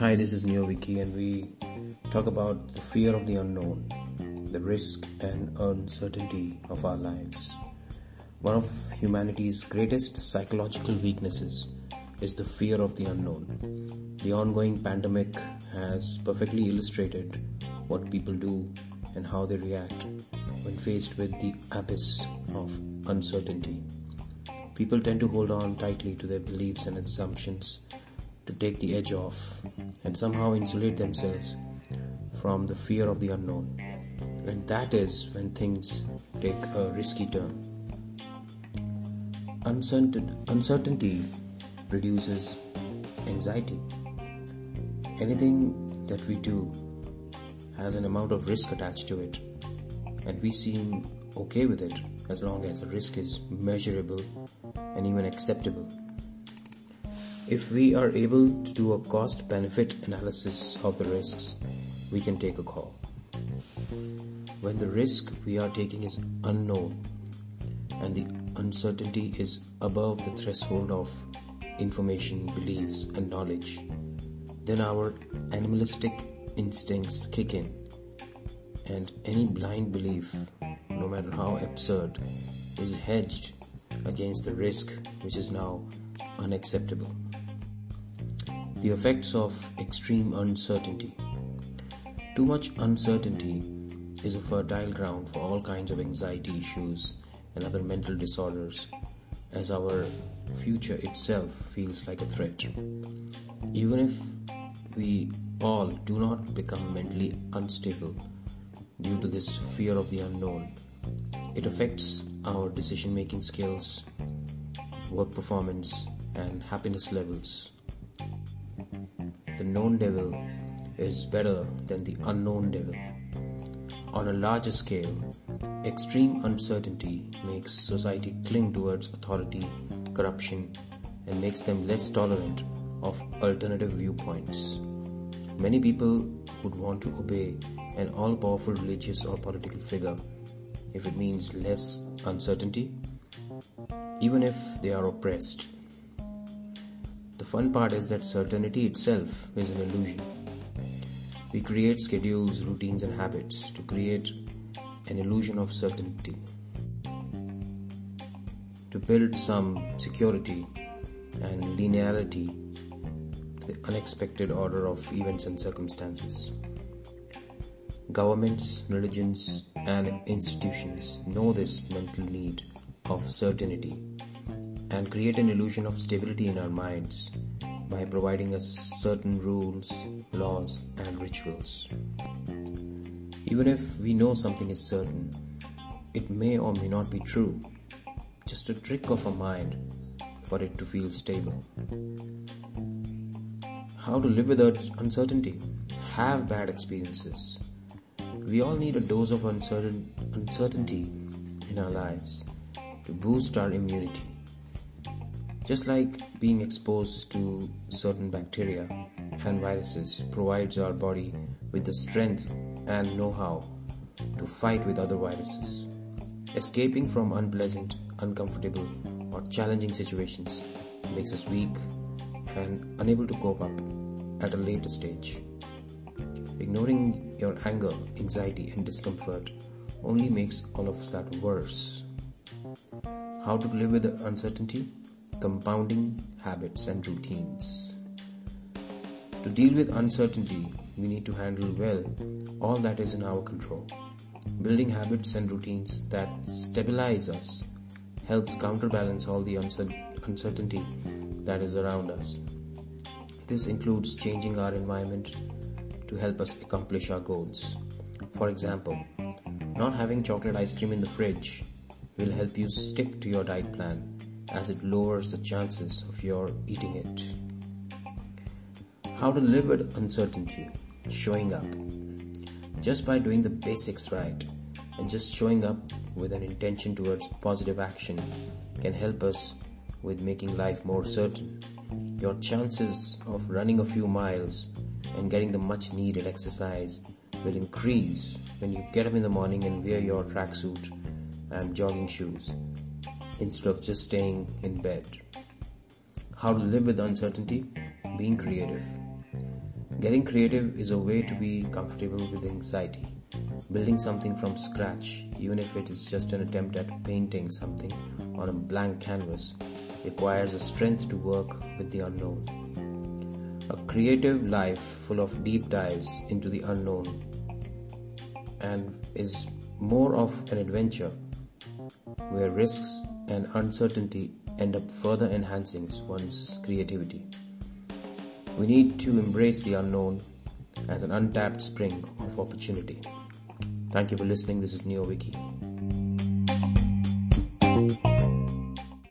Hi, this is Neo and we talk about the fear of the unknown, the risk and uncertainty of our lives. One of humanity's greatest psychological weaknesses is the fear of the unknown. The ongoing pandemic has perfectly illustrated what people do and how they react when faced with the abyss of uncertainty. People tend to hold on tightly to their beliefs and assumptions to take the edge off and somehow insulate themselves from the fear of the unknown. And that is when things take a risky turn. uncertainty produces anxiety. Anything that we do has an amount of risk attached to it, and we seem okay with it as long as the risk is measurable and even acceptable. If we are able to do a cost benefit analysis of the risks, we can take a call. When the risk we are taking is unknown and the uncertainty is above the threshold of information, beliefs, and knowledge, then our animalistic instincts kick in, and any blind belief, no matter how absurd, is hedged against the risk which is now unacceptable. The effects of extreme uncertainty. Too much uncertainty is a fertile ground for all kinds of anxiety issues and other mental disorders as our future itself feels like a threat. Even if we all do not become mentally unstable due to this fear of the unknown, it affects our decision making skills, work performance, and happiness levels the known devil is better than the unknown devil. On a larger scale, extreme uncertainty makes society cling towards authority, corruption, and makes them less tolerant of alternative viewpoints. Many people would want to obey an all powerful religious or political figure if it means less uncertainty, even if they are oppressed. The fun part is that certainty itself is an illusion. We create schedules, routines, and habits to create an illusion of certainty, to build some security and linearity to the unexpected order of events and circumstances. Governments, religions, and institutions know this mental need of certainty and create an illusion of stability in our minds by providing us certain rules, laws, and rituals. Even if we know something is certain, it may or may not be true, just a trick of a mind for it to feel stable. How to live without uncertainty? Have bad experiences. We all need a dose of uncertain, uncertainty in our lives to boost our immunity. Just like being exposed to certain bacteria and viruses provides our body with the strength and know-how to fight with other viruses. Escaping from unpleasant, uncomfortable, or challenging situations makes us weak and unable to cope up at a later stage. Ignoring your anger, anxiety, and discomfort only makes all of that worse. How to live with uncertainty? Compounding habits and routines. To deal with uncertainty, we need to handle well all that is in our control. Building habits and routines that stabilize us helps counterbalance all the uncertainty that is around us. This includes changing our environment to help us accomplish our goals. For example, not having chocolate ice cream in the fridge will help you stick to your diet plan as it lowers the chances of your eating it. How to live with uncertainty, showing up. Just by doing the basics right and just showing up with an intention towards positive action can help us with making life more certain. Your chances of running a few miles and getting the much needed exercise will increase when you get up in the morning and wear your tracksuit and jogging shoes instead of just staying in bed. How to live with uncertainty? Being creative. Getting creative is a way to be comfortable with anxiety. Building something from scratch, even if it is just an attempt at painting something on a blank canvas, requires a strength to work with the unknown. A creative life full of deep dives into the unknown and is more of an adventure where risks and uncertainty end up further enhancing one's creativity. We need to embrace the unknown as an untapped spring of opportunity. Thank you for listening. This is Neoviky.